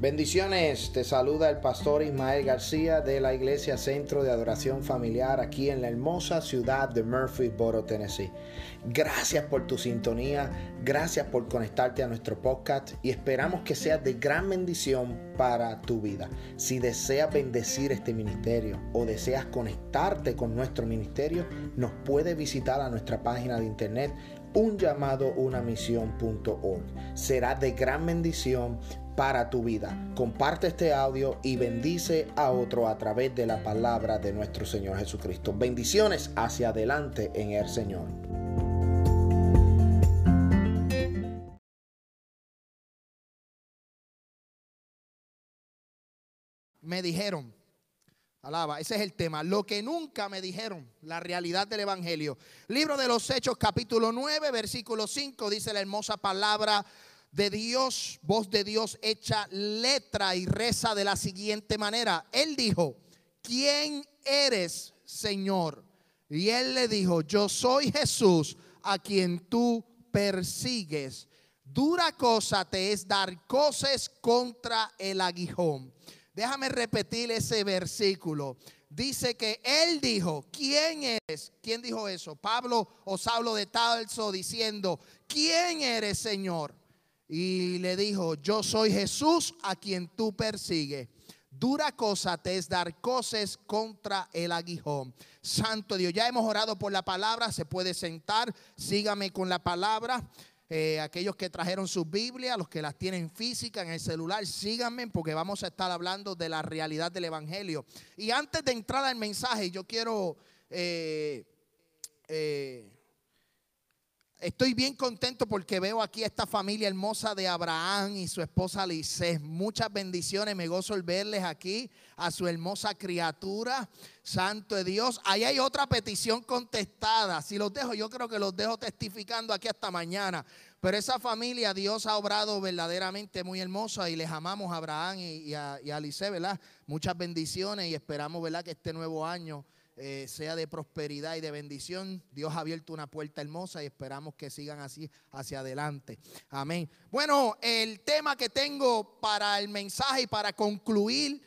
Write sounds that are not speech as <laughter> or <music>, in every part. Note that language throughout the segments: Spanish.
Bendiciones, te saluda el pastor Ismael García de la Iglesia Centro de Adoración Familiar aquí en la hermosa ciudad de Murphysboro, Tennessee. Gracias por tu sintonía, gracias por conectarte a nuestro podcast y esperamos que sea de gran bendición para tu vida. Si deseas bendecir este ministerio o deseas conectarte con nuestro ministerio, nos puedes visitar a nuestra página de internet un llamado una. Será de gran bendición para tu vida. Comparte este audio y bendice a otro a través de la palabra de nuestro Señor Jesucristo. Bendiciones hacia adelante en el Señor. Me dijeron, alaba, ese es el tema, lo que nunca me dijeron, la realidad del Evangelio. Libro de los Hechos capítulo 9, versículo 5 dice la hermosa palabra de Dios, voz de Dios hecha letra y reza de la siguiente manera. Él dijo, ¿quién eres, Señor? Y él le dijo, yo soy Jesús a quien tú persigues. Dura cosa te es dar cosas contra el aguijón. Déjame repetir ese versículo. Dice que él dijo, ¿quién eres? ¿Quién dijo eso? Pablo o Saulo de Talso diciendo, ¿quién eres, Señor? Y le dijo, yo soy Jesús a quien tú persigues. Dura cosa te es dar cosas contra el aguijón. Santo Dios, ya hemos orado por la palabra, se puede sentar, sígame con la palabra. Eh, aquellos que trajeron sus Biblia, los que las tienen física en el celular, síganme porque vamos a estar hablando de la realidad del Evangelio. Y antes de entrar al mensaje, yo quiero... Eh, eh, Estoy bien contento porque veo aquí esta familia hermosa de Abraham y su esposa Lice. Muchas bendiciones, me gozo el verles aquí, a su hermosa criatura, santo de Dios. Ahí hay otra petición contestada. Si los dejo, yo creo que los dejo testificando aquí hasta mañana. Pero esa familia, Dios ha obrado verdaderamente muy hermosa y les amamos a Abraham y, a, y a ¿verdad? Muchas bendiciones y esperamos, ¿verdad? Que este nuevo año eh, sea de prosperidad y de bendición. Dios ha abierto una puerta hermosa y esperamos que sigan así hacia adelante. Amén. Bueno, el tema que tengo para el mensaje y para concluir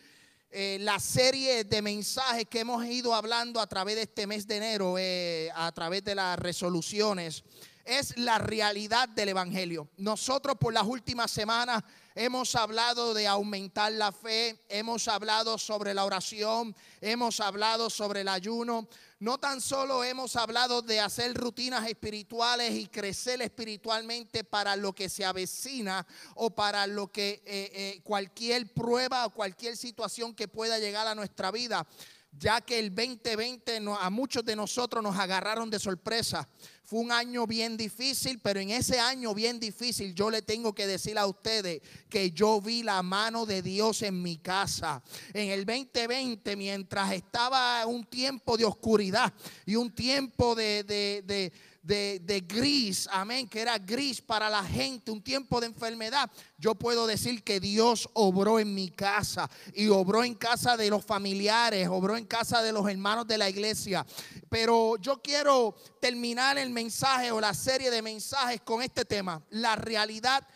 eh, la serie de mensajes que hemos ido hablando a través de este mes de enero, eh, a través de las resoluciones, es la realidad del Evangelio. Nosotros por las últimas semanas hemos hablado de aumentar la fe, hemos hablado sobre la oración, hemos hablado sobre el ayuno. No tan solo hemos hablado de hacer rutinas espirituales y crecer espiritualmente para lo que se avecina o para lo que eh, eh, cualquier prueba o cualquier situación que pueda llegar a nuestra vida ya que el 2020 a muchos de nosotros nos agarraron de sorpresa. Fue un año bien difícil, pero en ese año bien difícil yo le tengo que decir a ustedes que yo vi la mano de Dios en mi casa. En el 2020, mientras estaba un tiempo de oscuridad y un tiempo de, de de, gris, amén, que era gris para la gente, un tiempo de enfermedad, yo puedo decir que Dios obró en mi casa y obró en casa de los familiares, obró en casa de los hermanos de la iglesia. Pero yo quiero terminar el mensaje o la serie de mensajes con este tema, la realidad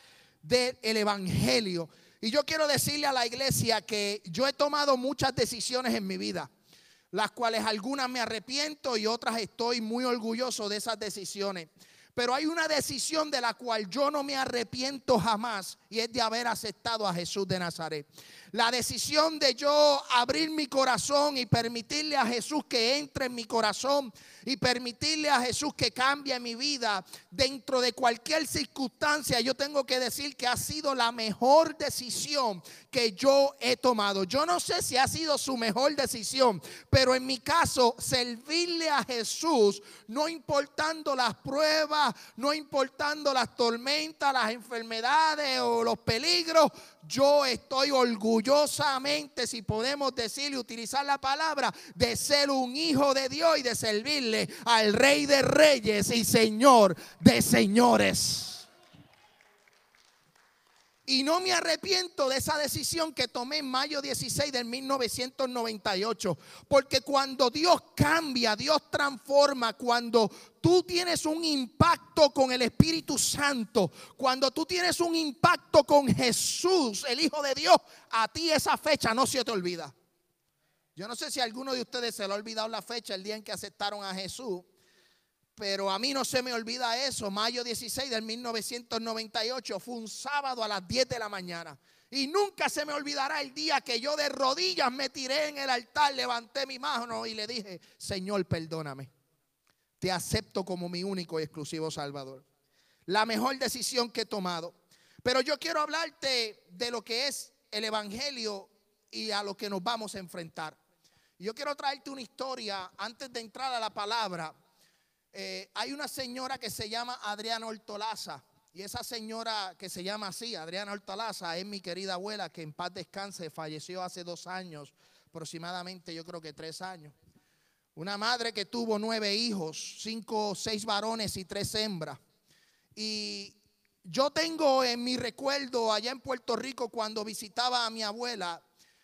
del Evangelio. Y yo quiero decirle a la iglesia que yo he tomado muchas decisiones en mi vida las cuales algunas me arrepiento y otras estoy muy orgulloso de esas decisiones. Pero hay una decisión de la cual yo no me arrepiento jamás y es de haber aceptado a Jesús de Nazaret. La decisión de yo abrir mi corazón y permitirle a Jesús que entre en mi corazón y permitirle a Jesús que cambie mi vida dentro de cualquier circunstancia, yo tengo que decir que ha sido la mejor decisión que yo he tomado. Yo no sé si ha sido su mejor decisión, pero en mi caso, servirle a Jesús, no importando las pruebas, no importando las tormentas, las enfermedades o los peligros, yo estoy orgullosamente, si podemos decir y utilizar la palabra, de ser un hijo de Dios y de servirle al Rey de Reyes y Señor de Señores. Y no me arrepiento de esa decisión que tomé en mayo 16 del 1998. Porque cuando Dios cambia, Dios transforma, cuando tú tienes un impacto con el Espíritu Santo, cuando tú tienes un impacto con Jesús, el Hijo de Dios, a ti esa fecha no se te olvida. Yo no sé si alguno de ustedes se le ha olvidado la fecha, el día en que aceptaron a Jesús. Pero a mí no se me olvida eso. Mayo 16 del 1998 fue un sábado a las 10 de la mañana. Y nunca se me olvidará el día que yo de rodillas me tiré en el altar, levanté mi mano y le dije, Señor, perdóname. Te acepto como mi único y exclusivo Salvador. La mejor decisión que he tomado. Pero yo quiero hablarte de lo que es el Evangelio y a lo que nos vamos a enfrentar. Yo quiero traerte una historia antes de entrar a la palabra eh, hay una señora que se llama Adriana Hortolaza. Y esa señora que se llama así, Adriana Hortolaza, es mi querida abuela que en paz descanse, falleció hace dos años, aproximadamente yo creo que tres años. Una madre que tuvo nueve hijos, cinco, seis varones y tres hembras. Y yo tengo en mi recuerdo allá en Puerto Rico cuando visitaba a mi abuela,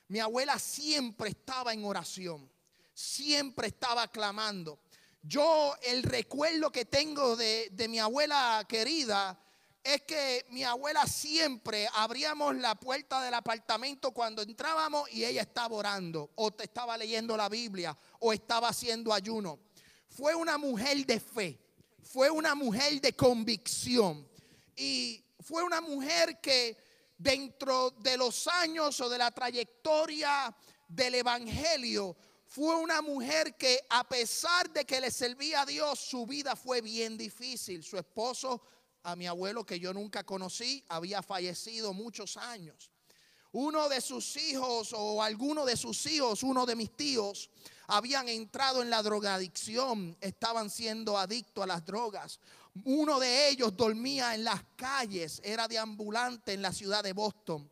mi abuela siempre estaba en oración, siempre estaba clamando. Yo el recuerdo que tengo de, mi abuela querida es que mi abuela siempre abríamos la puerta del apartamento cuando entrábamos y ella estaba orando o te estaba leyendo la Biblia o estaba haciendo ayuno. Fue una mujer de fe, fue una mujer de convicción y fue una mujer que dentro de los años o de la trayectoria del Evangelio fue una mujer que a pesar de que le servía a Dios, su vida fue bien difícil. Su esposo, a mi abuelo que yo nunca conocí, había fallecido muchos años. Uno de sus hijos o alguno de sus hijos, uno de mis tíos, habían entrado en la drogadicción, estaban siendo adictos a las drogas. Uno de ellos dormía en las calles, era de ambulante en la ciudad de Boston.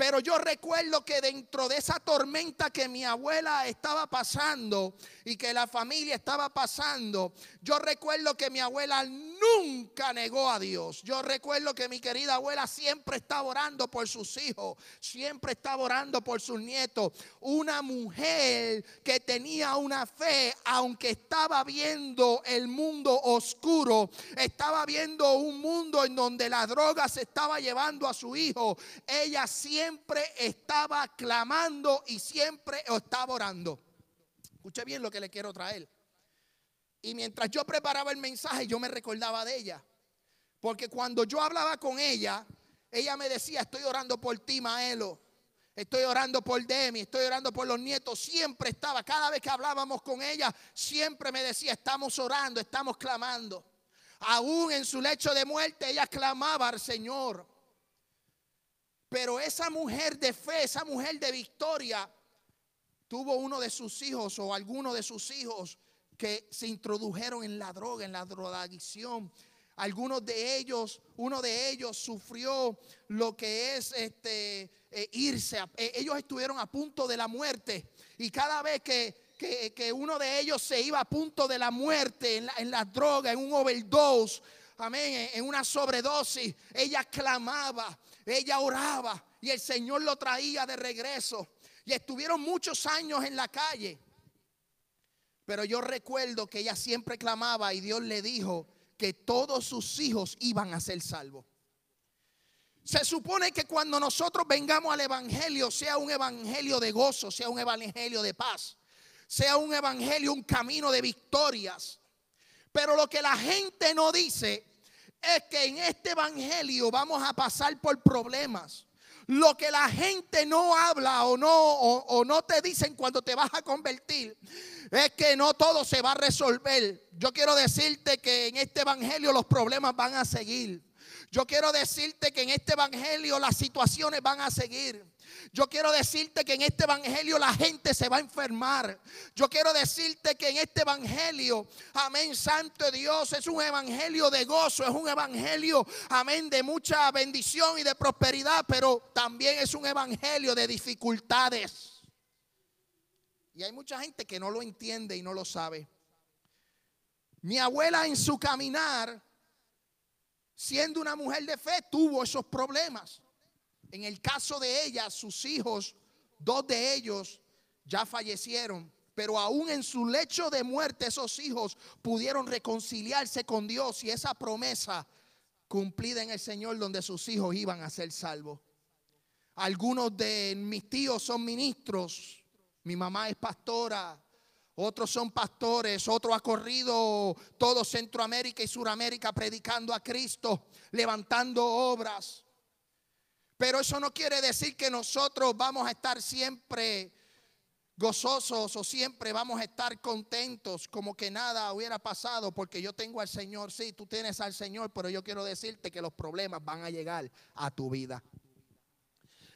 Pero yo recuerdo que dentro de esa tormenta que mi abuela estaba pasando y que la familia estaba pasando, yo recuerdo que mi abuela nunca negó a Dios. Yo recuerdo que mi querida abuela siempre estaba orando por sus hijos, siempre estaba orando por sus nietos. Una mujer que tenía una fe, aunque estaba viendo el mundo oscuro, estaba viendo un mundo en donde la droga se estaba llevando a su hijo. Ella siempre estaba clamando y siempre estaba orando. Escuche bien lo que le quiero traer. Y mientras yo preparaba el mensaje, yo me recordaba de ella. Porque cuando yo hablaba con ella, ella me decía, estoy orando por ti, Maelo. Estoy orando por Demi, estoy orando por los nietos. Siempre estaba, cada vez que hablábamos con ella, siempre me decía, estamos orando, estamos clamando. Aún en su lecho de muerte, ella clamaba al Señor. Pero esa mujer de fe, esa mujer de victoria, tuvo uno de sus hijos o alguno de sus hijos que se introdujeron en la droga, en la drogadicción. Algunos de ellos, uno de ellos sufrió lo que es este eh, irse. Eh, ellos estuvieron a punto de la muerte y cada vez que, que, uno de ellos se iba a punto de la muerte en la, en la droga, en un overdose, amén, en una sobredosis, ella clamaba, ella oraba y el Señor lo traía de regreso. Y estuvieron muchos años en la calle. Pero yo recuerdo que ella siempre clamaba y Dios le dijo que todos sus hijos iban a ser salvos. Se supone que cuando nosotros vengamos al Evangelio, sea un Evangelio de gozo, sea un Evangelio de paz, sea un Evangelio, un camino de victorias. Pero lo que la gente no dice es que en este Evangelio vamos a pasar por problemas. Lo que la gente no habla o no, o, no te dicen cuando te vas a convertir es que no todo se va a resolver. Yo quiero decirte que en este evangelio los problemas van a seguir. Yo quiero decirte que en este evangelio las situaciones van a seguir. Yo quiero decirte que en este evangelio la gente se va a enfermar. Yo quiero decirte que en este evangelio, amén, santo Dios, es un evangelio de gozo, es un evangelio, amén, de mucha bendición y de prosperidad, pero también es un evangelio de dificultades. Y hay mucha gente que no lo entiende y no lo sabe. Mi abuela en su caminar, siendo una mujer de fe, tuvo esos problemas. En el caso de ella, sus hijos, dos de ellos ya fallecieron, pero aún en su lecho de muerte esos hijos pudieron reconciliarse con Dios y esa promesa cumplida en el Señor donde sus hijos iban a ser salvos. Algunos de mis tíos son ministros, mi mamá es pastora, otros son pastores, otro ha corrido todo Centroamérica y Suramérica predicando a Cristo, levantando obras. Pero eso no quiere decir que nosotros vamos a estar siempre gozosos o siempre vamos a estar contentos como que nada hubiera pasado porque yo tengo al Señor. Sí, tú tienes al Señor, pero yo quiero decirte que los problemas van a llegar a tu vida.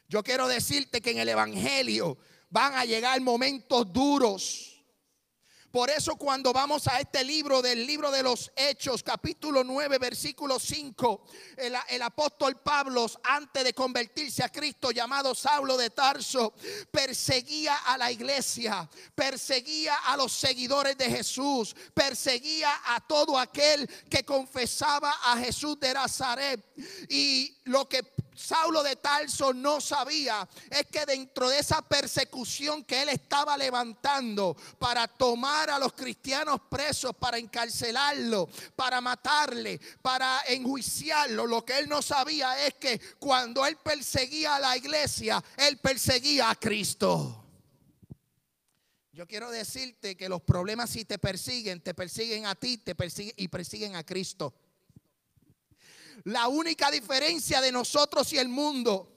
Yo quiero decirte que en el Evangelio van a llegar momentos duros por eso cuando vamos a este libro del libro de los Hechos, capítulo 9, versículo 5, el, apóstol Pablo, antes de convertirse a Cristo, llamado Saulo de Tarso, perseguía a la iglesia, perseguía a los seguidores de Jesús, perseguía a todo aquel que confesaba a Jesús de Nazaret. Y lo que Saulo de Tarso no sabía es que dentro de esa persecución que él estaba levantando para tomar a los cristianos presos, para encarcelarlo, para matarle, para enjuiciarlo, lo que él no sabía es que cuando él perseguía a la iglesia, él perseguía a Cristo. Yo quiero decirte que los problemas si te persiguen, te persiguen a ti, te persiguen y persiguen a Cristo. La única diferencia de nosotros y el mundo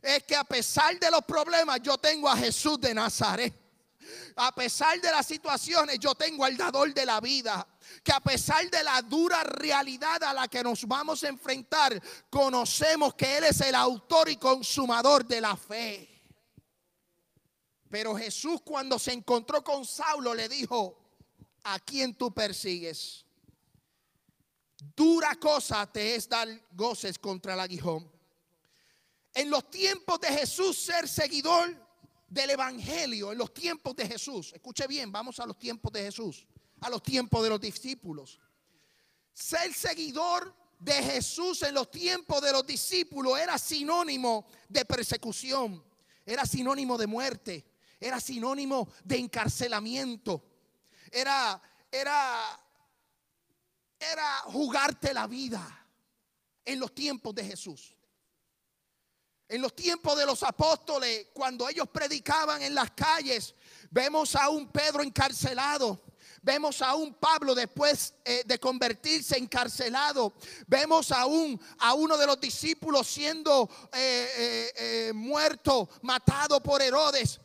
es que a pesar de los problemas yo tengo a Jesús de Nazaret. A pesar de las situaciones yo tengo al dador de la vida. Que a pesar de la dura realidad a la que nos vamos a enfrentar, conocemos que Él es el autor y consumador de la fe. Pero Jesús cuando se encontró con Saulo le dijo, ¿a quién tú persigues? Dura cosa te es dar goces contra el aguijón. En los tiempos de Jesús, ser seguidor del Evangelio, en los tiempos de Jesús, escuche bien, vamos a los tiempos de Jesús, a los tiempos de los discípulos. Ser seguidor de Jesús en los tiempos de los discípulos era sinónimo de persecución, era sinónimo de muerte, era sinónimo de encarcelamiento, era, era era jugarte la vida en los tiempos de Jesús. En los tiempos de los apóstoles, cuando ellos predicaban en las calles, vemos a un Pedro encarcelado. Vemos a un Pablo después eh, de convertirse encarcelado. Vemos a, un, a uno de los discípulos siendo eh, eh, muerto, matado por Herodes.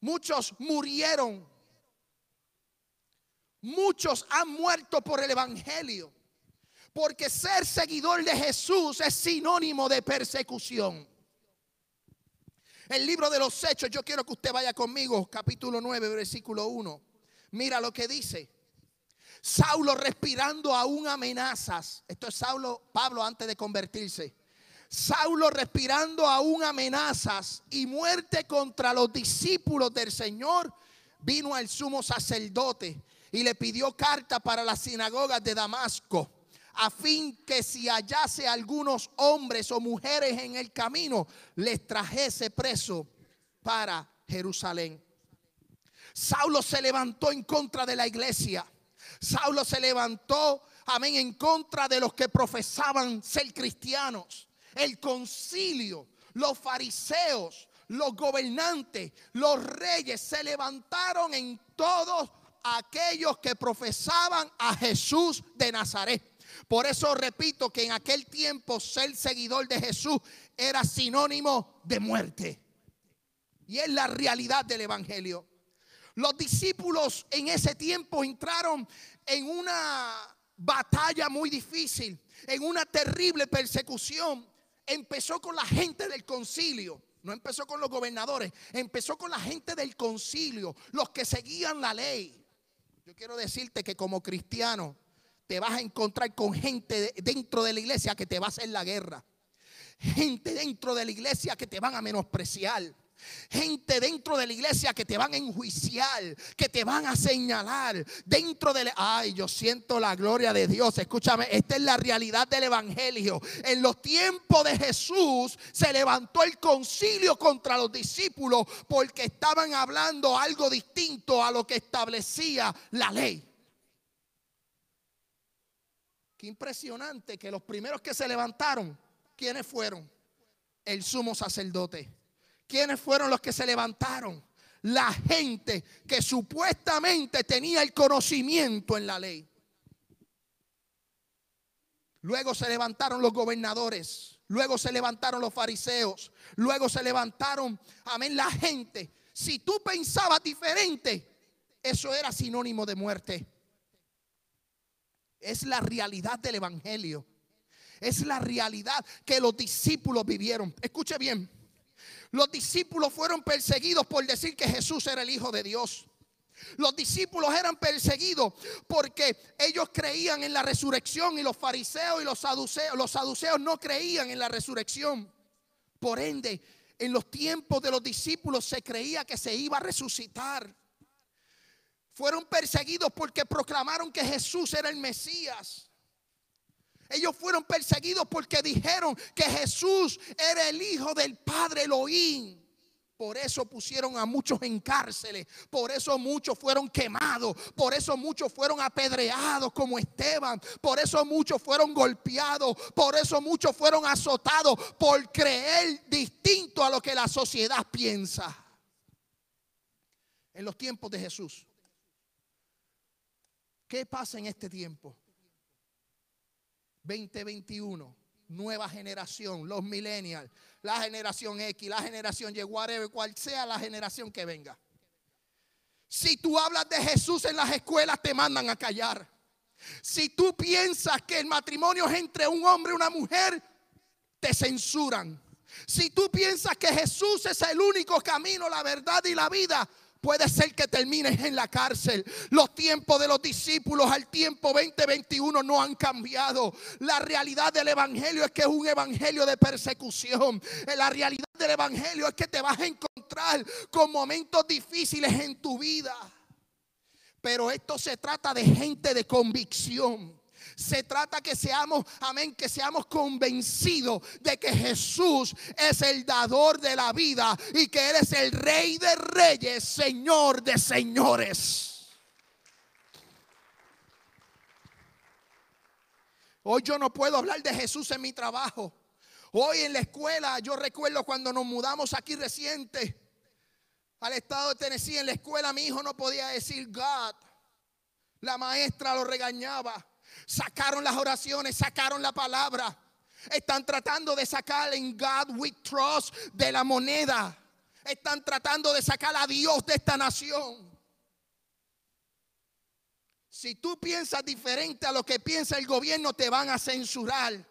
Muchos murieron Muchos han muerto por el Evangelio. Porque ser seguidor de Jesús es sinónimo de persecución. El libro de los Hechos, yo quiero que usted vaya conmigo, capítulo 9, versículo 1. Mira lo que dice. Saulo respirando aún amenazas. Esto es Saulo, Pablo antes de convertirse. Saulo respirando aún amenazas y muerte contra los discípulos del Señor. Vino al sumo sacerdote y le pidió carta para las sinagogas de Damasco, a fin que si hallase algunos hombres o mujeres en el camino, les trajese preso para Jerusalén. Saulo se levantó en contra de la iglesia. Saulo se levantó, amén, en contra de los que profesaban ser cristianos. El concilio, los fariseos, los gobernantes, los reyes se levantaron en todos aquellos que profesaban a Jesús de Nazaret. Por eso repito que en aquel tiempo ser seguidor de Jesús era sinónimo de muerte. Y es la realidad del Evangelio. Los discípulos en ese tiempo entraron en una batalla muy difícil, en una terrible persecución. Empezó con la gente del concilio. No empezó con los gobernadores, empezó con la gente del concilio, los que seguían la ley. Yo quiero decirte que como cristiano te vas a encontrar con gente dentro de la iglesia que te va a hacer la guerra. Gente dentro de la iglesia que te van a menospreciar. Gente dentro de la iglesia que te van a enjuiciar, que te van a señalar dentro del... Ay, yo siento la gloria de Dios. Escúchame, esta es la realidad del Evangelio. En los tiempos de Jesús se levantó el concilio contra los discípulos porque estaban hablando algo distinto a lo que establecía la ley. Qué impresionante que los primeros que se levantaron, ¿quiénes fueron? El sumo sacerdote ¿Quiénes fueron los que se levantaron? La gente que supuestamente tenía el conocimiento en la ley. Luego se levantaron los gobernadores. Luego se levantaron los fariseos. Luego se levantaron, amén, la gente. Si tú pensabas diferente, eso era sinónimo de muerte. Es la realidad del Evangelio. Es la realidad que los discípulos vivieron. Escuche bien. Los discípulos fueron perseguidos por decir que Jesús era el Hijo de Dios. Los discípulos eran perseguidos porque ellos creían en la resurrección y los fariseos y los saduceos, los saduceos no creían en la resurrección. Por ende, en los tiempos de los discípulos se creía que se iba a resucitar. Fueron perseguidos porque proclamaron que Jesús era el Mesías. Ellos fueron perseguidos porque dijeron que Jesús era el Hijo del Padre Elohim. Por eso pusieron a muchos en cárceles. Por eso muchos fueron quemados. Por eso muchos fueron apedreados como Esteban. Por eso muchos fueron golpeados. Por eso muchos fueron azotados por creer distinto a lo que la sociedad piensa. En los tiempos de Jesús. ¿Qué pasa en este tiempo? 2021, nueva generación, los millennials, la generación X, la generación Y, cual sea la generación que venga. Si tú hablas de Jesús en las escuelas, te mandan a callar. Si tú piensas que el matrimonio es entre un hombre y una mujer, te censuran. Si tú piensas que Jesús es el único camino, la verdad y la vida, Puede ser que termines en la cárcel. Los tiempos de los discípulos al tiempo 2021 no han cambiado. La realidad del Evangelio es que es un Evangelio de persecución. La realidad del Evangelio es que te vas a encontrar con momentos difíciles en tu vida. Pero esto se trata de gente de convicción. Se trata que seamos, amén, que seamos convencidos de que Jesús es el dador de la vida y que Él es el rey de reyes, señor de señores. Hoy yo no puedo hablar de Jesús en mi trabajo. Hoy en la escuela, yo recuerdo cuando nos mudamos aquí reciente al estado de Tennessee, en la escuela mi hijo no podía decir God. La maestra lo regañaba. Sacaron las oraciones, sacaron la palabra. Están tratando de sacar en God we trust de la moneda. Están tratando de sacar a Dios de esta nación. Si tú piensas diferente a lo que piensa el gobierno, te van a censurar,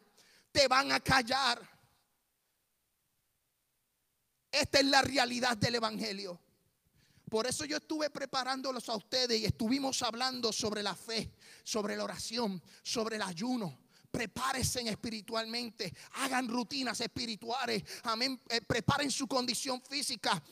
te van a callar. Esta es la realidad del Evangelio. Por eso yo estuve preparándolos a ustedes y estuvimos hablando sobre la fe, sobre la oración, sobre el ayuno. Prepárense espiritualmente, hagan rutinas espirituales, amén. Eh, preparen su condición física,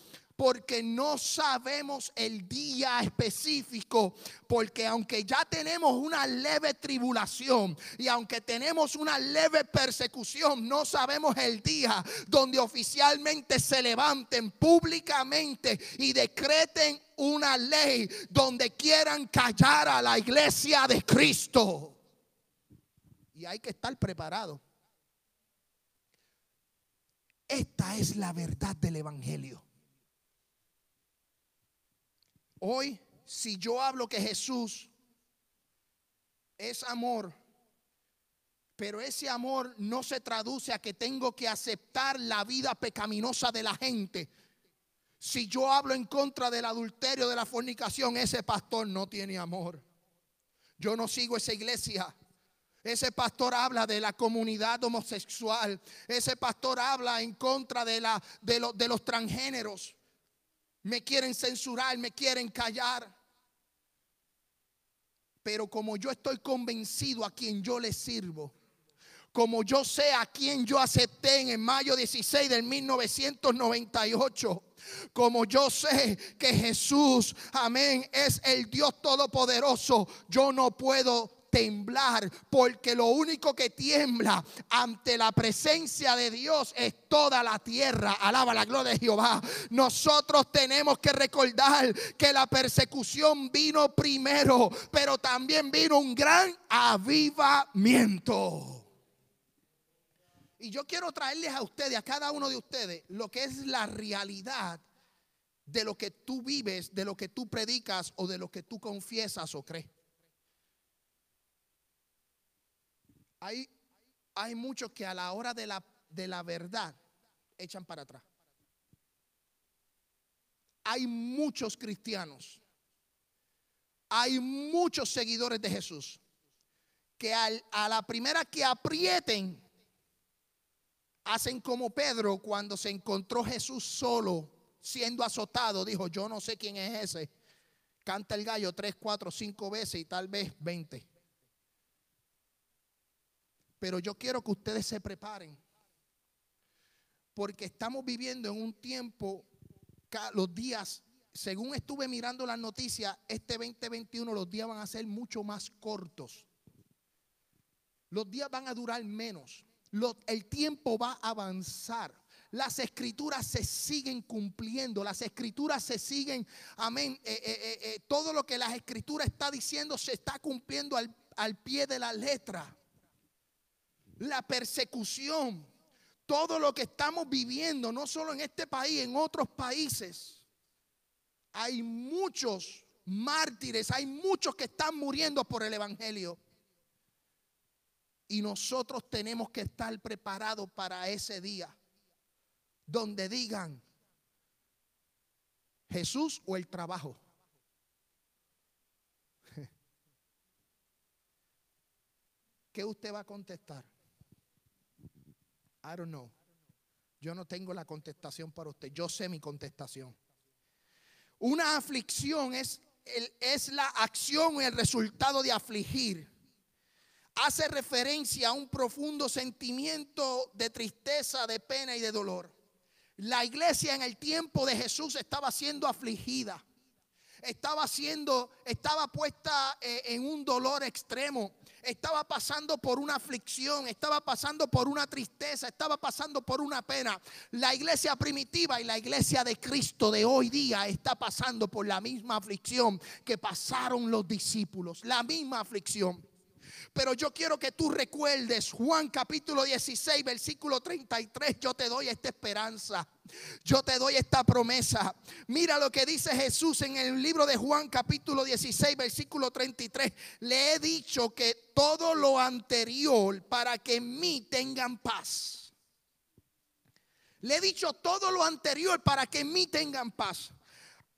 porque no sabemos el día específico, porque aunque ya tenemos una leve tribulación y aunque tenemos una leve persecución, no sabemos el día donde oficialmente se levanten públicamente y decreten una ley donde quieran callar a la iglesia de Cristo. Y hay que estar preparado. Esta es la verdad del Evangelio. Hoy, si yo hablo que Jesús es amor, pero ese amor no se traduce a que tengo que aceptar la vida pecaminosa de la gente. Si yo hablo en contra del adulterio, de la fornicación, ese pastor no tiene amor. Yo no sigo esa iglesia. Ese pastor habla de la comunidad homosexual. Ese pastor habla en contra de, la, de, de los transgéneros me quieren censurar, me quieren callar. Pero como yo estoy convencido a quien yo le sirvo, como yo sé a quien yo acepté en el mayo 16 del 1998. Como yo sé que Jesús, amén, es el Dios todopoderoso, yo no puedo temblar, porque lo único que tiembla ante la presencia de Dios es toda la tierra. Alaba la gloria de Jehová. Nosotros tenemos que recordar que la persecución vino primero, pero también vino un gran avivamiento. Y yo quiero traerles a ustedes, a cada uno de ustedes, lo que es la realidad de lo que tú vives, de lo que tú predicas o de lo que tú confiesas o crees. Hay, muchos que a la hora de la, de la verdad echan para atrás. Hay muchos cristianos, hay muchos seguidores de Jesús que a la primera que aprieten, hacen como Pedro cuando se encontró Jesús solo, siendo azotado, dijo, yo no sé quién es ese. Canta el gallo tres, cuatro, cinco veces y tal vez veinte. Pero yo quiero que ustedes se preparen. Porque estamos viviendo en un tiempo, los días, según estuve mirando las noticias, este 2021 los días van a ser mucho más cortos. Los días van a durar menos. el tiempo va a avanzar. Las escrituras se siguen cumpliendo, las escrituras se siguen, amén. Eh, eh, eh, todo lo que las escrituras está diciendo se está cumpliendo al, al pie de la letra la persecución, todo lo que estamos viviendo, no solo en este país, en otros países. Hay muchos mártires, hay muchos que están muriendo por el Evangelio. Y nosotros tenemos que estar preparados para ese día, donde digan Jesús o el trabajo. <laughs> ¿Qué usted va a contestar? I don't know. Yo no tengo la contestación para usted. Yo sé mi contestación. Una aflicción es, es la acción y el resultado de afligir. Hace referencia a un profundo sentimiento de tristeza, de pena y de dolor. La iglesia en el tiempo de Jesús estaba siendo afligida. Estaba siendo, estaba puesta eh, en un dolor extremo estaba pasando por una aflicción, estaba pasando por una tristeza, estaba pasando por una pena. La iglesia primitiva y la iglesia de Cristo de hoy día está pasando por la misma aflicción que pasaron los discípulos, la misma aflicción. Pero yo quiero que tú recuerdes Juan capítulo 16, versículo 33. Yo te doy esta esperanza. Yo te doy esta promesa. Mira lo que dice Jesús en el libro de Juan capítulo 16, versículo 33. Le he dicho que todo lo anterior para que en mí tengan paz. Le he dicho todo lo anterior para que en mí tengan paz.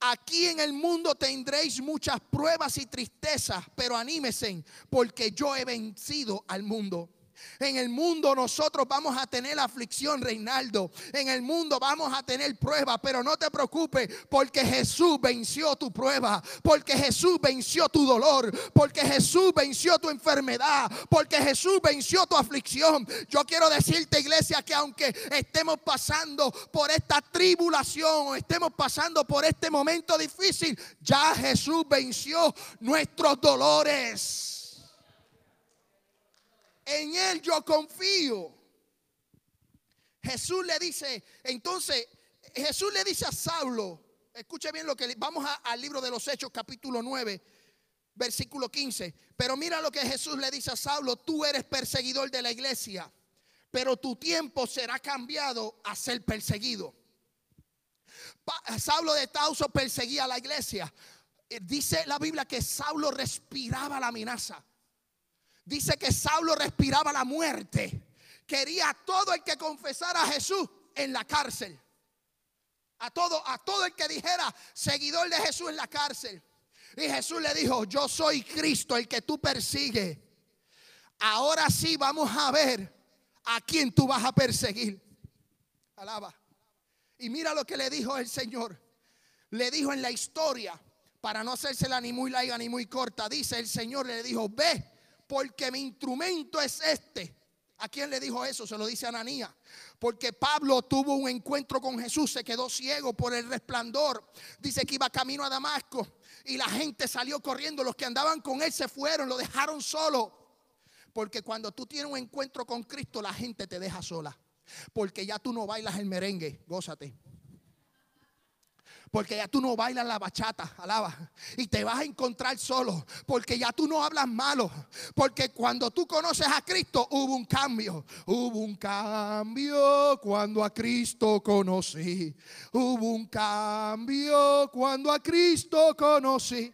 Aquí en el mundo tendréis muchas pruebas y tristezas, pero anímesen porque yo he vencido al mundo. En el mundo nosotros vamos a tener aflicción, Reinaldo. En el mundo vamos a tener prueba, pero no te preocupes porque Jesús venció tu prueba, porque Jesús venció tu dolor, porque Jesús venció tu enfermedad, porque Jesús venció tu aflicción. Yo quiero decirte, iglesia, que aunque estemos pasando por esta tribulación o estemos pasando por este momento difícil, ya Jesús venció nuestros dolores. En Él yo confío. Jesús le dice, entonces, Jesús le dice a Saulo, escuche bien lo que vamos al libro de los Hechos capítulo 9, versículo 15. Pero mira lo que Jesús le dice a Saulo, tú eres perseguidor de la iglesia, pero tu tiempo será cambiado a ser perseguido. Saulo de Tauso perseguía a la iglesia. Eh, dice la Biblia que Saulo respiraba la amenaza. Dice que Saulo respiraba la muerte. Quería a todo el que confesara a Jesús en la cárcel. A todo, a todo el que dijera seguidor de Jesús en la cárcel. Y Jesús le dijo, yo soy Cristo, el que tú persigues. Ahora sí vamos a ver a quién tú vas a perseguir. Alaba. Y mira lo que le dijo el Señor. Le dijo en la historia, para no hacérsela ni muy larga ni muy corta, dice el Señor le dijo, ve porque mi instrumento es este. ¿A quién le dijo eso? Se lo dice Ananías. Porque Pablo tuvo un encuentro con Jesús, se quedó ciego por el resplandor. Dice que iba camino a Damasco y la gente salió corriendo. Los que andaban con él se fueron, lo dejaron solo. Porque cuando tú tienes un encuentro con Cristo, la gente te deja sola. Porque ya tú no bailas el merengue, gózate. Porque ya tú no bailas la bachata, alaba. Y te vas a encontrar solo. Porque ya tú no hablas malo. Porque cuando tú conoces a Cristo hubo un cambio. Hubo un cambio cuando a Cristo conocí. Hubo un cambio cuando a Cristo conocí.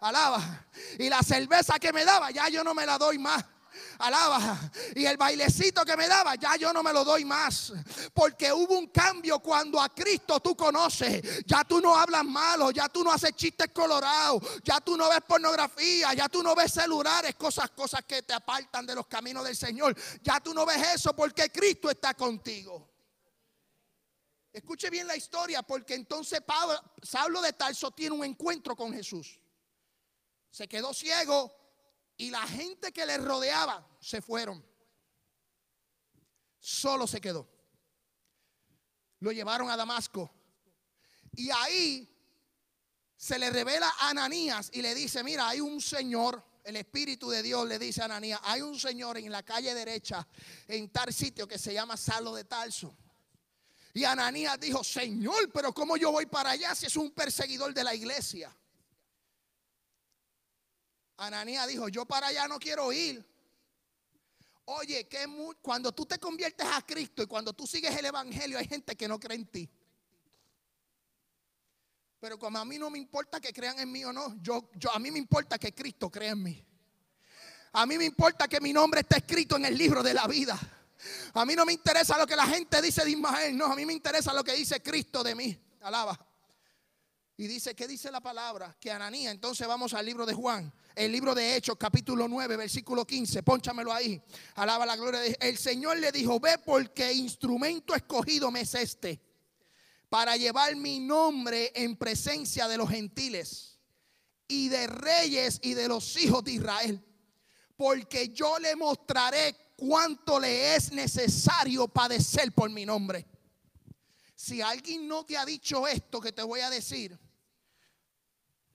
Alaba. Y la cerveza que me daba, ya yo no me la doy más. Alaba. Y el bailecito que me daba, ya yo no me lo doy más. Porque hubo un cambio cuando a Cristo tú conoces. Ya tú no hablas malo, ya tú no haces chistes colorados, ya tú no ves pornografía, ya tú no ves celulares, cosas, cosas que te apartan de los caminos del Señor. Ya tú no ves eso porque Cristo está contigo. Escuche bien la historia, porque entonces Pablo, de Tarso tiene un encuentro con Jesús. Se quedó ciego, y la gente que le rodeaba se fueron. Solo se quedó. Lo llevaron a Damasco. Y ahí se le revela a Ananías y le dice, mira, hay un señor, el Espíritu de Dios le dice a Ananías, hay un señor en la calle derecha, en tal sitio que se llama Salo de Tarso. Y Ananías dijo, Señor, pero ¿cómo yo voy para allá si es un perseguidor de la iglesia? Ananías dijo, yo para allá no quiero ir. Oye, que cuando tú te conviertes a Cristo y cuando tú sigues el Evangelio, hay gente que no cree en ti. Pero como a mí no me importa que crean en mí o no, yo, a mí me importa que Cristo crea en mí. A mí me importa que mi nombre esté escrito en el libro de la vida. A mí no me interesa lo que la gente dice de Ismael, no, a mí me interesa lo que dice Cristo de mí. Alaba. Y dice, ¿qué dice la palabra? Que Ananía, entonces vamos al libro de Juan, el libro de Hechos, capítulo 9, versículo 15, pónchamelo ahí. Alaba la gloria de El Señor le dijo, ve porque instrumento escogido me es este, para llevar mi nombre en presencia de los gentiles y de reyes y de los hijos de Israel. Porque yo le mostraré cuánto le es necesario padecer por mi nombre. Si alguien no te ha dicho esto que te voy a decir,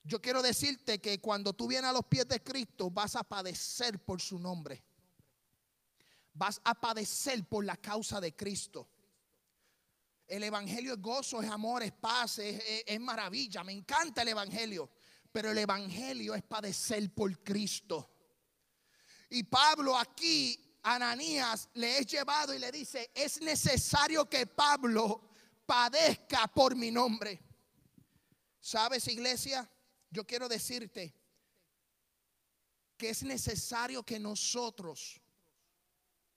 yo quiero decirte que cuando tú vienes a los pies de Cristo vas a padecer por su nombre. Vas a padecer por la causa de Cristo. El Evangelio es gozo, es amor, es paz, es, maravilla. Me encanta el Evangelio. Pero el Evangelio es padecer por Cristo. Y Pablo aquí, Ananías, le es llevado y le dice, es necesario que Pablo padezca por mi nombre. ¿Sabes, iglesia? Yo quiero decirte que es necesario que nosotros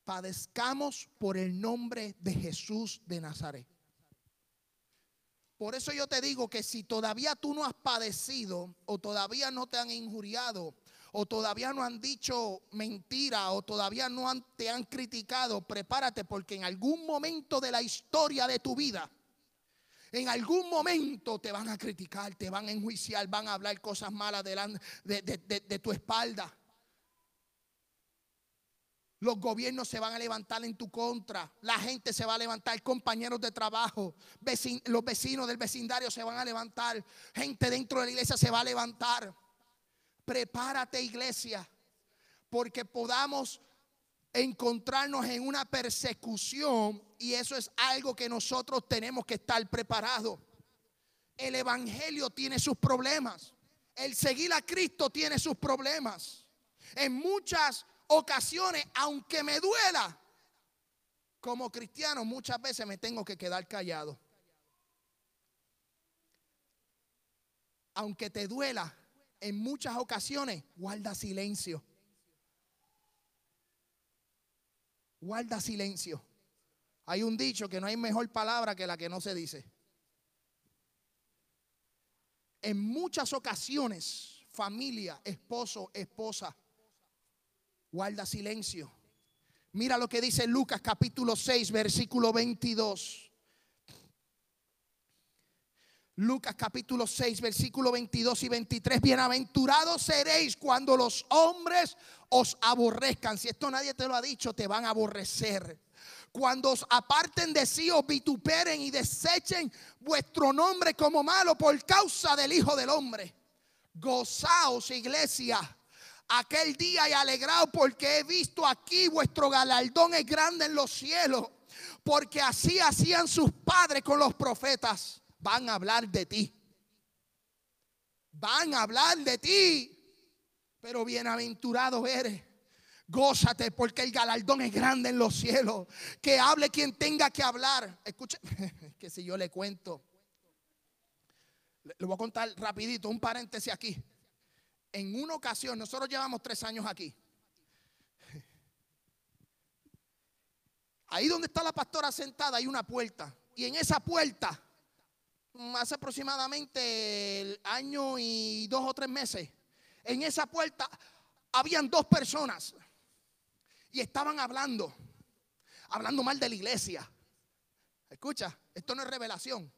padezcamos por el nombre de Jesús de Nazaret. Por eso yo te digo que si todavía tú no has padecido o todavía no te han injuriado o todavía no han dicho mentira o todavía no te han criticado, prepárate porque en algún momento de la historia de tu vida en algún momento te van a criticar, te van a enjuiciar, van a hablar cosas malas delante de, tu espalda. Los gobiernos se van a levantar en tu contra. La gente se va a levantar. Compañeros de trabajo. los vecinos del vecindario se van a levantar. Gente dentro de la iglesia se va a levantar. Prepárate iglesia. Porque podamos encontrarnos en una persecución y eso es algo que nosotros tenemos que estar preparados. El Evangelio tiene sus problemas. El seguir a Cristo tiene sus problemas. En muchas ocasiones, aunque me duela, como cristiano muchas veces me tengo que quedar callado. Aunque te duela, en muchas ocasiones guarda silencio. Guarda silencio. Hay un dicho que no hay mejor palabra que la que no se dice. En muchas ocasiones, familia, esposo, esposa, guarda silencio. Mira lo que dice Lucas capítulo 6, versículo 22. Lucas capítulo 6, versículo 22 y 23. Bienaventurados seréis cuando los hombres os aborrezcan. Si esto nadie te lo ha dicho, te van a aborrecer. Cuando os aparten de sí, os vituperen y desechen vuestro nombre como malo por causa del Hijo del Hombre. Gozaos, iglesia, aquel día y alegraos porque he visto aquí vuestro galardón es grande en los cielos. Porque así hacían sus padres con los profetas van a hablar de ti. Van a hablar de ti. Pero bienaventurado eres. Gózate porque el galardón es grande en los cielos. Que hable quien tenga que hablar. Escuche, <laughs> que si yo le cuento. Le voy a contar rapidito, un paréntesis aquí. En una ocasión, nosotros llevamos tres años aquí. Ahí donde está la pastora sentada hay una puerta. Y en esa puerta hace aproximadamente el año y dos o tres meses, en esa puerta habían dos personas y estaban hablando, hablando mal de la iglesia. Escucha, esto no es revelación.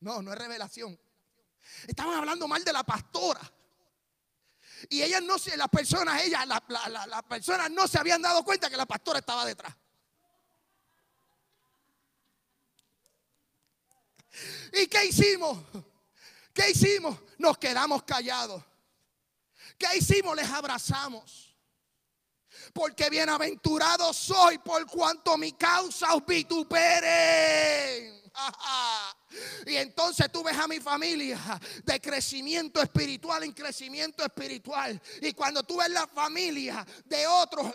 No, no es revelación. Estaban hablando mal de la pastora. Y ellas no se, las personas, ellas, las personas no se habían dado cuenta que la pastora estaba detrás. ¿Y qué hicimos? ¿Qué hicimos? Nos quedamos callados. ¿Qué hicimos? Les abrazamos. Porque bienaventurado soy por cuanto mi causa os vituperen. Y entonces tú ves a mi familia de crecimiento espiritual en crecimiento espiritual. Y cuando tú ves la familia de otros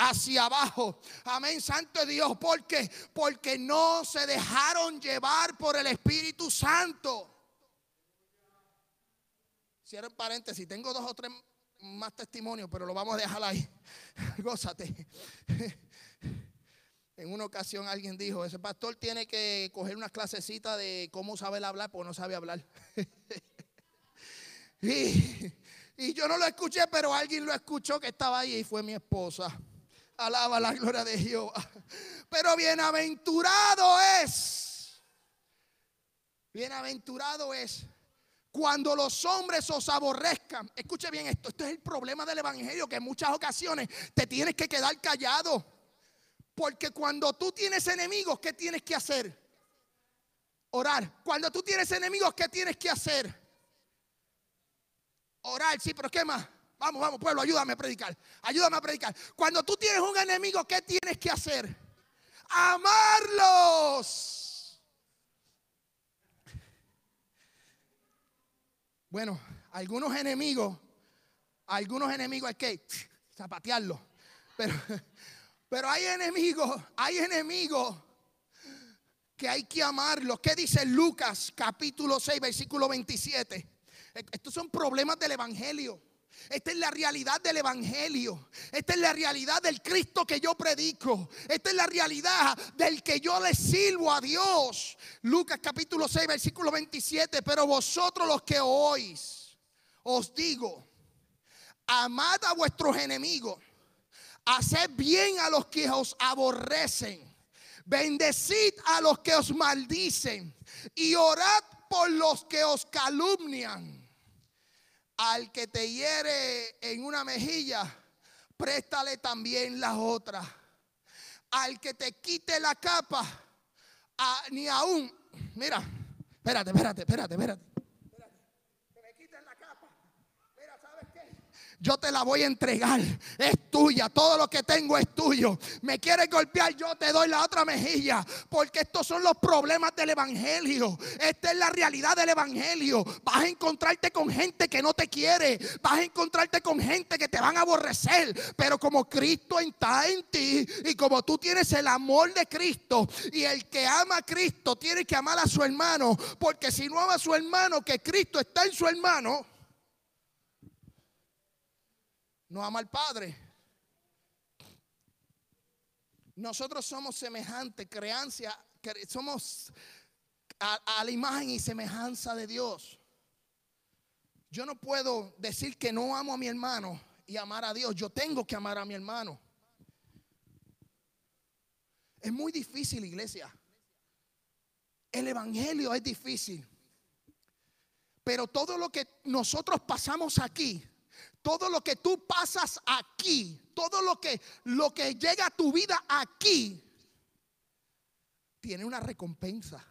hacia abajo. Amén, Santo Dios. ¿Por qué? Porque no se dejaron llevar por el Espíritu Santo. Cierro paréntesis. Tengo dos o tres más testimonios, pero lo vamos a dejar ahí. <laughs> Gózate. <laughs> En una ocasión alguien dijo, ese pastor tiene que coger una clasecita de cómo saber hablar, porque no sabe hablar. <laughs> y, y yo no lo escuché, pero alguien lo escuchó que estaba ahí y fue mi esposa. Alaba la gloria de Jehová. Pero bienaventurado es. Bienaventurado es cuando los hombres os aborrezcan. Escuche bien esto. Esto es el problema del Evangelio. Que en muchas ocasiones te tienes que quedar callado. Porque cuando tú tienes enemigos, ¿qué tienes que hacer? Orar. Cuando tú tienes enemigos, ¿qué tienes que hacer? Orar. Sí, pero ¿qué más? Vamos, vamos, pueblo, ayúdame a predicar. Ayúdame a predicar. Cuando tú tienes un enemigo, ¿qué tienes que hacer? Amarlos. Bueno, algunos enemigos, algunos enemigos hay que zapatearlos. Pero, pero hay enemigos, hay enemigos que hay que amarlos. ¿Qué dice Lucas capítulo 6, versículo 27? Estos son problemas del Evangelio. Esta es la realidad del Evangelio. Esta es la realidad del Cristo que yo predico. Esta es la realidad del que yo le sirvo a Dios. Lucas capítulo 6, versículo 27. Pero vosotros los que oís, os digo, amad a vuestros enemigos. Haced bien a los que os aborrecen. Bendecid a los que os maldicen. Y orad por los que os calumnian al que te hiere en una mejilla, préstale también la otra. Al que te quite la capa, ni aún, mira, espérate, espérate, espérate, espérate. Yo te la voy a entregar. Es tuya, todo lo que tengo es tuyo. Me quieres golpear, yo te doy la otra mejilla. Porque estos son los problemas del Evangelio. Esta es la realidad del Evangelio. Vas a encontrarte con gente que no te quiere. Vas a encontrarte con gente que te van a aborrecer. Pero como Cristo está en ti y como tú tienes el amor de Cristo y el que ama a Cristo tiene que amar a su hermano. Porque si no ama a su hermano, que Cristo está en su hermano no ama al Padre. Nosotros somos semejantes, creancia, somos a, la imagen y semejanza de Dios. Yo no puedo decir que no amo a mi hermano y amar a Dios. Yo tengo que amar a mi hermano. Es muy difícil, iglesia. El evangelio es difícil. Pero todo lo que nosotros pasamos aquí, todo lo que tú pasas aquí, todo lo que, lo que llega a tu vida aquí, tiene una recompensa.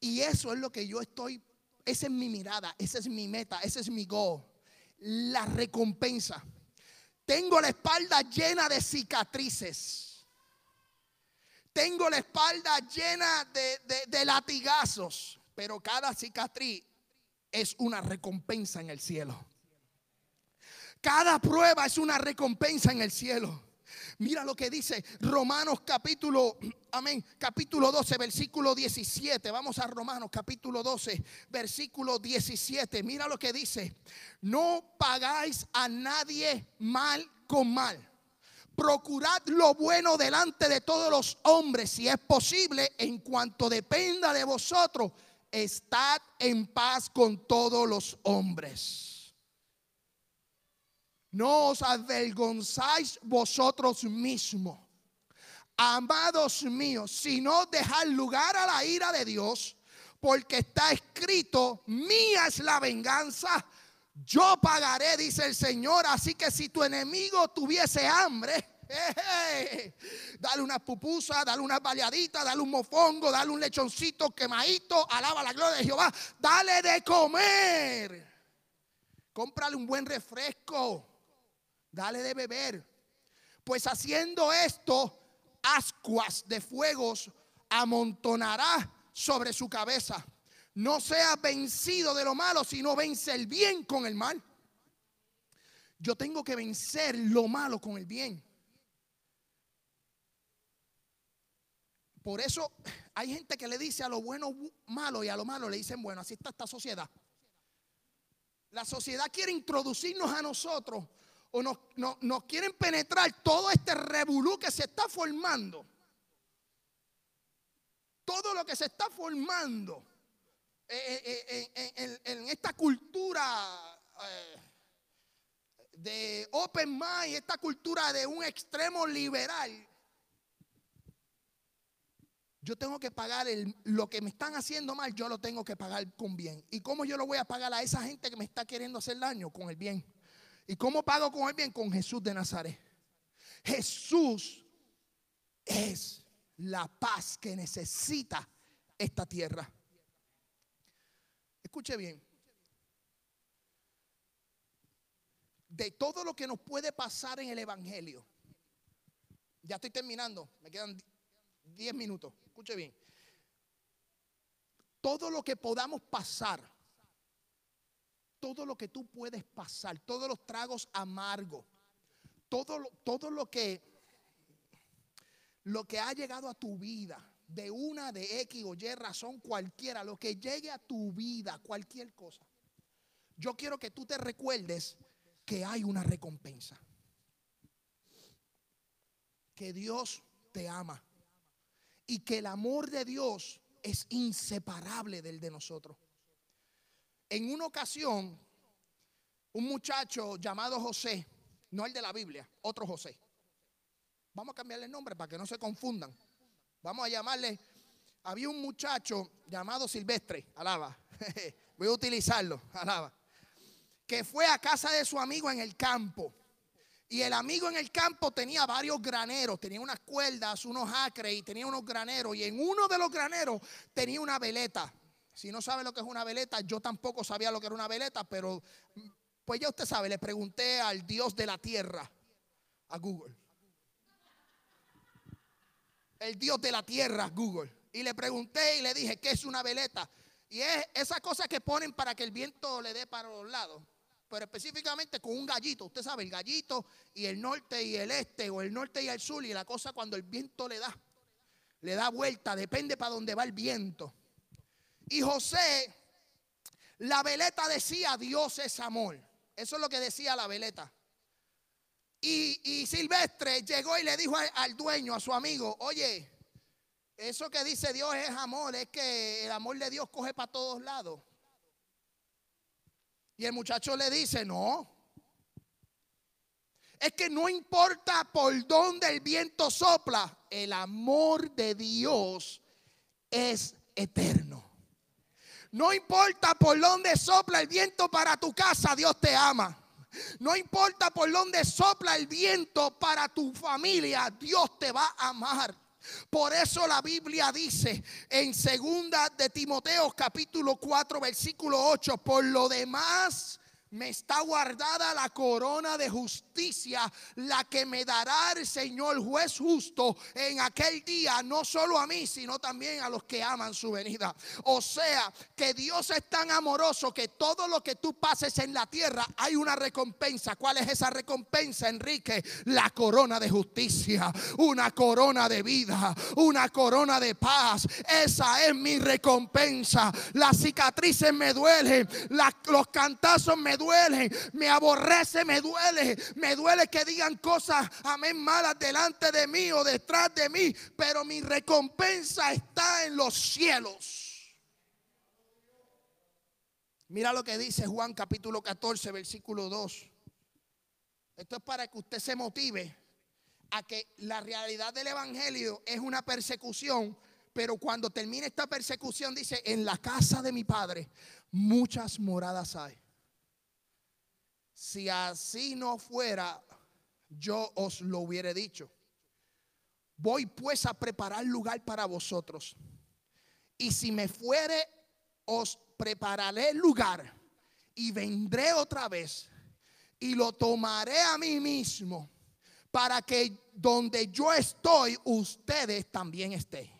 Y eso es lo que yo estoy, esa es mi mirada, esa es mi meta, ese es mi goal. La recompensa. Tengo la espalda llena de cicatrices. Tengo la espalda llena de, de latigazos. Pero cada cicatriz es una recompensa en el cielo. Cada prueba es una recompensa en el cielo. Mira lo que dice Romanos capítulo, <clears throat> amén, capítulo 12, versículo 17. Vamos a Romanos capítulo 12, versículo 17. Mira lo que dice. No pagáis a nadie mal con mal. Procurad lo bueno delante de todos los hombres, si es posible, en cuanto dependa de vosotros estad en paz con todos los hombres. No os avergonzáis vosotros mismos, amados míos, sino dejad lugar a la ira de Dios, porque está escrito, mía es la venganza, yo pagaré, dice el Señor. Así que si tu enemigo tuviese hambre, Dale una pupusa, dale una baleadita, dale un mofongo, dale un lechoncito quemadito, alaba la gloria de Jehová, dale de comer. Cómprale un buen refresco, dale de beber. Pues haciendo esto, ascuas de fuegos amontonará sobre su cabeza. No sea vencido de lo malo, sino vence el bien con el mal. Yo tengo que vencer lo malo con el bien. Por eso hay gente que le dice a lo bueno malo y a lo malo le dicen bueno. Así está esta sociedad. La sociedad quiere introducirnos a nosotros o nos, quieren penetrar todo este revolú que se está formando. Todo lo que se está formando eh, eh, eh, en, esta cultura de open mind, esta cultura de un extremo liberal yo tengo que pagar lo que me están haciendo mal, yo lo tengo que pagar con bien. ¿Y cómo yo lo voy a pagar a esa gente que me está queriendo hacer daño? Con el bien. ¿Y cómo pago con el bien? Con Jesús de Nazaret. Jesús es la paz que necesita esta tierra. Escuche bien. De todo lo que nos puede pasar en el Evangelio, ya estoy terminando, me quedan 10 minutos escuche bien, todo lo que podamos pasar, todo lo que tú puedes pasar, todos los tragos amargos, todo lo, todo lo que lo que ha llegado a tu vida, de una de X o Y razón cualquiera, lo que llegue a tu vida, cualquier cosa. Yo quiero que tú te recuerdes que hay una recompensa. Que Dios te ama y que el amor de Dios es inseparable del de nosotros. En una ocasión, un muchacho llamado José, no el de la Biblia, otro José. Vamos a cambiarle el nombre para que no se confundan. Vamos a llamarle, había un muchacho llamado Silvestre, alaba, <laughs> voy a utilizarlo, alaba, que fue a casa de su amigo en el campo. Y el amigo en el campo tenía varios graneros, tenía unas cuerdas, unos acres y tenía unos graneros. Y en uno de los graneros tenía una veleta. Si no sabe lo que es una veleta, yo tampoco sabía lo que era una veleta, pero pues ya usted sabe, le pregunté al Dios de la tierra, a Google. El Dios de la tierra, Google. Y le pregunté y le dije, ¿qué es una veleta? Y es esa cosa que ponen para que el viento le dé para los lados pero específicamente con un gallito. Usted sabe, el gallito y el norte y el este, o el norte y el sur, y la cosa cuando el viento le da, le da vuelta, depende para dónde va el viento. Y José, la veleta decía, Dios es amor. Eso es lo que decía la veleta. Y, Silvestre llegó y le dijo al dueño, a su amigo, oye, eso que dice Dios es amor, es que el amor de Dios coge para todos lados. Y el muchacho le dice, no. Es que no importa por dónde el viento sopla, el amor de Dios es eterno. No importa por dónde sopla el viento para tu casa, Dios te ama. No importa por dónde sopla el viento para tu familia, Dios te va a amar. Por eso la Biblia dice en segunda de Timoteo capítulo 4 versículo 8, por lo demás me está guardada la corona de justicia, la que me dará el Señor juez justo en aquel día, no solo a mí, sino también a los que aman su venida. O sea, que Dios es tan amoroso que todo lo que tú pases en la tierra hay una recompensa. ¿Cuál es esa recompensa, Enrique? La corona de justicia, una corona de vida, una corona de paz. Esa es mi recompensa. Las cicatrices me duelen, los cantazos me duelen duele, me aborrece, me duele, me duele que digan cosas, amén, malas delante de mí o detrás de mí, pero mi recompensa está en los cielos. Mira lo que dice Juan capítulo 14, versículo 2. Esto es para que usted se motive a que la realidad del Evangelio es una persecución, pero cuando termine esta persecución dice, en la casa de mi Padre muchas moradas hay. Si así no fuera, yo os lo hubiera dicho. Voy pues a preparar lugar para vosotros. Y si me fuere, os prepararé lugar y vendré otra vez y lo tomaré a mí mismo para que donde yo estoy, ustedes también estén.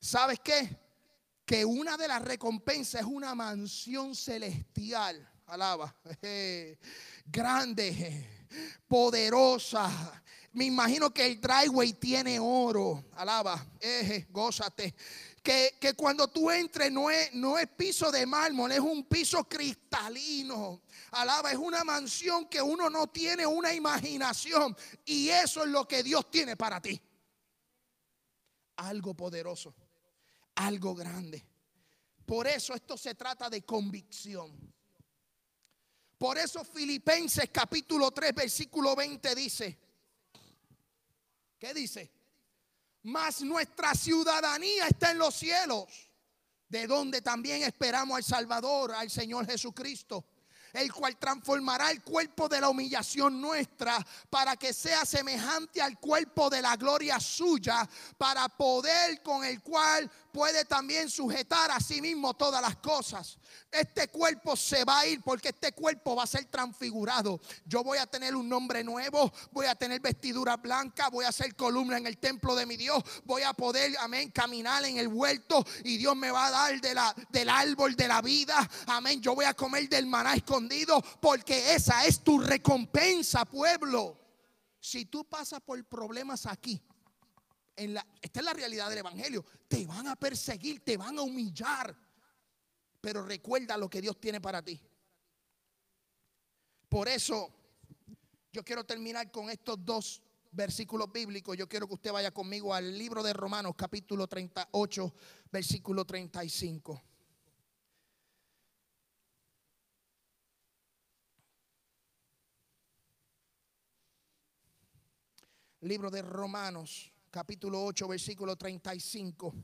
¿Sabes qué? Que una de las recompensas es una mansión celestial alaba, <laughs> grande, poderosa. Me imagino que el driveway tiene oro, alaba, eje, gózate. Que, que, cuando tú entres no es, no es piso de mármol, es un piso cristalino. Alaba, es una mansión que uno no tiene una imaginación. Y eso es lo que Dios tiene para ti. Algo poderoso, algo grande. Por eso esto se trata de convicción. Por eso Filipenses capítulo 3 versículo 20 dice, ¿qué dice? Mas nuestra ciudadanía está en los cielos, de donde también esperamos al Salvador, al Señor Jesucristo el cual transformará el cuerpo de la humillación nuestra para que sea semejante al cuerpo de la gloria suya, para poder con el cual puede también sujetar a sí mismo todas las cosas. Este cuerpo se va a ir porque este cuerpo va a ser transfigurado. Yo voy a tener un nombre nuevo, voy a tener vestidura blanca, voy a ser columna en el templo de mi Dios, voy a poder, amén, caminar en el huerto y Dios me va a dar de la, del árbol de la vida, amén. Yo voy a comer del maná porque esa es tu recompensa, pueblo. Si tú pasas por problemas aquí, esta es la realidad del Evangelio. Te van a perseguir, te van a humillar. Pero recuerda lo que Dios tiene para ti. Por eso yo quiero terminar con estos dos versículos bíblicos. Yo quiero que usted vaya conmigo al libro de Romanos capítulo 38, versículo 35. Libro de Romanos capítulo 8, versículo 35.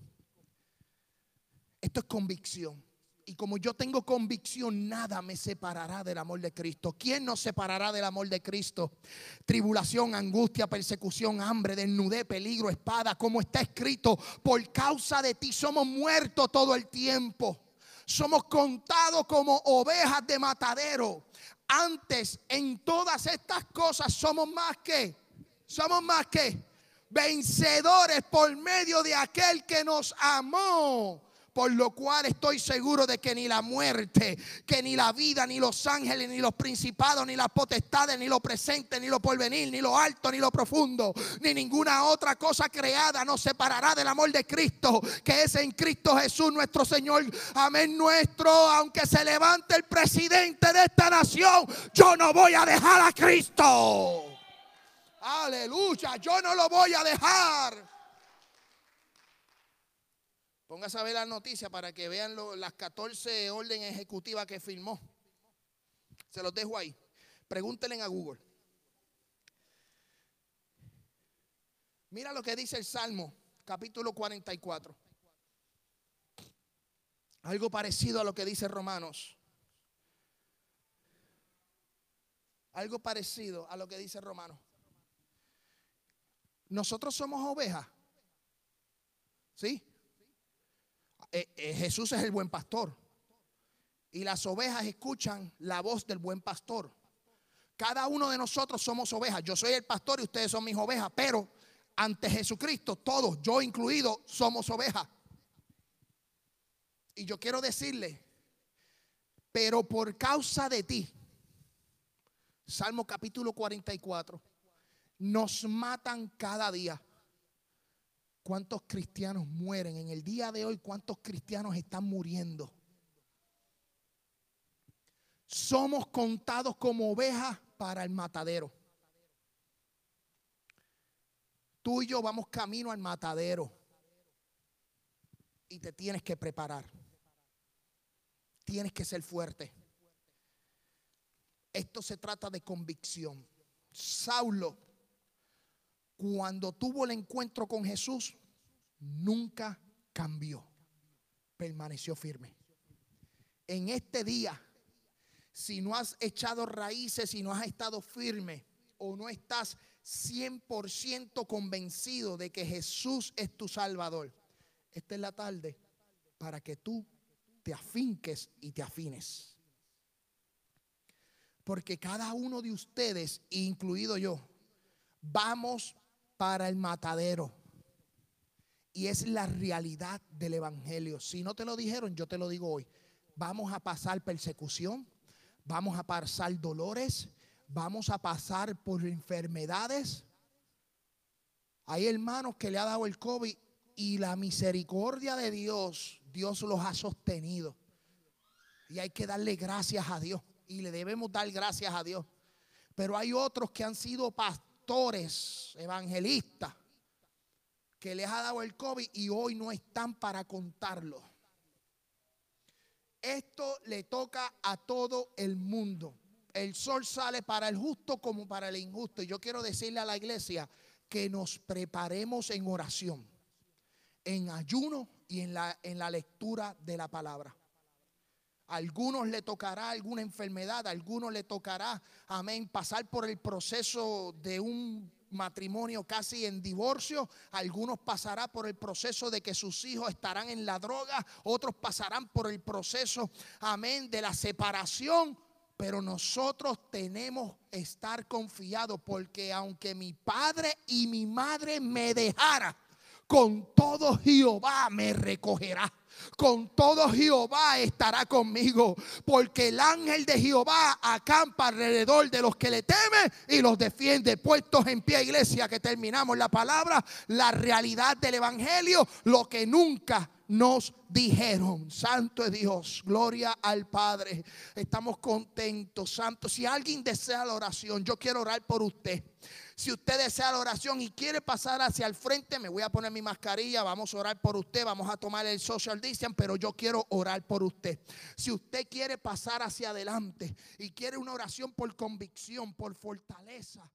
Esto es convicción. Y como yo tengo convicción, nada me separará del amor de Cristo. ¿Quién nos separará del amor de Cristo? Tribulación, angustia, persecución, hambre, desnudez, peligro, espada. Como está escrito, por causa de ti somos muertos todo el tiempo. Somos contados como ovejas de matadero. Antes, en todas estas cosas, somos más que, somos más que vencedores por medio de aquel que nos amó. Por lo cual estoy seguro de que ni la muerte, que ni la vida, ni los ángeles, ni los principados, ni las potestades, ni lo presente, ni lo porvenir, ni lo alto, ni lo profundo, ni ninguna otra cosa creada nos separará del amor de Cristo, que es en Cristo Jesús nuestro Señor. Amén nuestro, aunque se levante el presidente de esta nación, yo no voy a dejar a Cristo. Aleluya, yo no lo voy a dejar. Póngase a ver la noticia para que vean las 14 órdenes ejecutivas que firmó. Se los dejo ahí. Pregúntenle a Google. Mira lo que dice el Salmo, capítulo 44. Algo parecido a lo que dice Romanos. Algo parecido a lo que dice Romanos. Nosotros somos ovejas. ¿Sí? Eh, eh, Jesús es el buen pastor. Y las ovejas escuchan la voz del buen pastor. Cada uno de nosotros somos ovejas. Yo soy el pastor y ustedes son mis ovejas. Pero ante Jesucristo, todos, yo incluido, somos ovejas. Y yo quiero decirle, pero por causa de ti, Salmo capítulo 44, nos matan cada día. ¿Cuántos cristianos mueren en el día de hoy? ¿Cuántos cristianos están muriendo? Somos contados como ovejas para el matadero. Tú y yo vamos camino al matadero y te tienes que preparar. Tienes que ser fuerte. Esto se trata de convicción. Saulo, cuando tuvo el encuentro con Jesús, nunca cambió. Permaneció firme. En este día, si no has echado raíces, si no has estado firme o no estás 100% convencido de que Jesús es tu Salvador, esta es la tarde para que tú te afinques y te afines. Porque cada uno de ustedes, incluido yo, vamos para el matadero. Y es la realidad del Evangelio. Si no te lo dijeron, yo te lo digo hoy. Vamos a pasar persecución, vamos a pasar dolores, vamos a pasar por enfermedades. Hay hermanos que le ha dado el COVID y la misericordia de Dios, Dios los ha sostenido. Y hay que darle gracias a Dios. Y le debemos dar gracias a Dios. Pero hay otros que han sido pastores, evangelistas, que les ha dado el COVID y hoy no están para contarlo. Esto le toca a todo el mundo. El sol sale para el justo como para el injusto. Y yo quiero decirle a la iglesia que nos preparemos en oración en ayuno y en la, en la lectura de la palabra. Algunos le tocará alguna enfermedad, algunos le tocará, amén, pasar por el proceso de un matrimonio casi en divorcio, algunos pasarán por el proceso de que sus hijos estarán en la droga, otros pasarán por el proceso, amén, de la separación, pero nosotros tenemos que estar confiados porque aunque mi padre y mi madre me dejara, con todo Jehová me recogerá. Con todo Jehová estará conmigo, porque el ángel de Jehová acampa alrededor de los que le temen y los defiende. Puestos en pie, iglesia, que terminamos la palabra, la realidad del Evangelio, lo que nunca nos dijeron. Santo es Dios, gloria al Padre. Estamos contentos, santo. Si alguien desea la oración, yo quiero orar por usted. Si usted desea la oración y quiere pasar hacia el frente, me voy a poner mi mascarilla, vamos a orar por usted, vamos a tomar el social distance, pero yo quiero orar por usted. Si usted quiere pasar hacia adelante y quiere una oración por convicción, por fortaleza,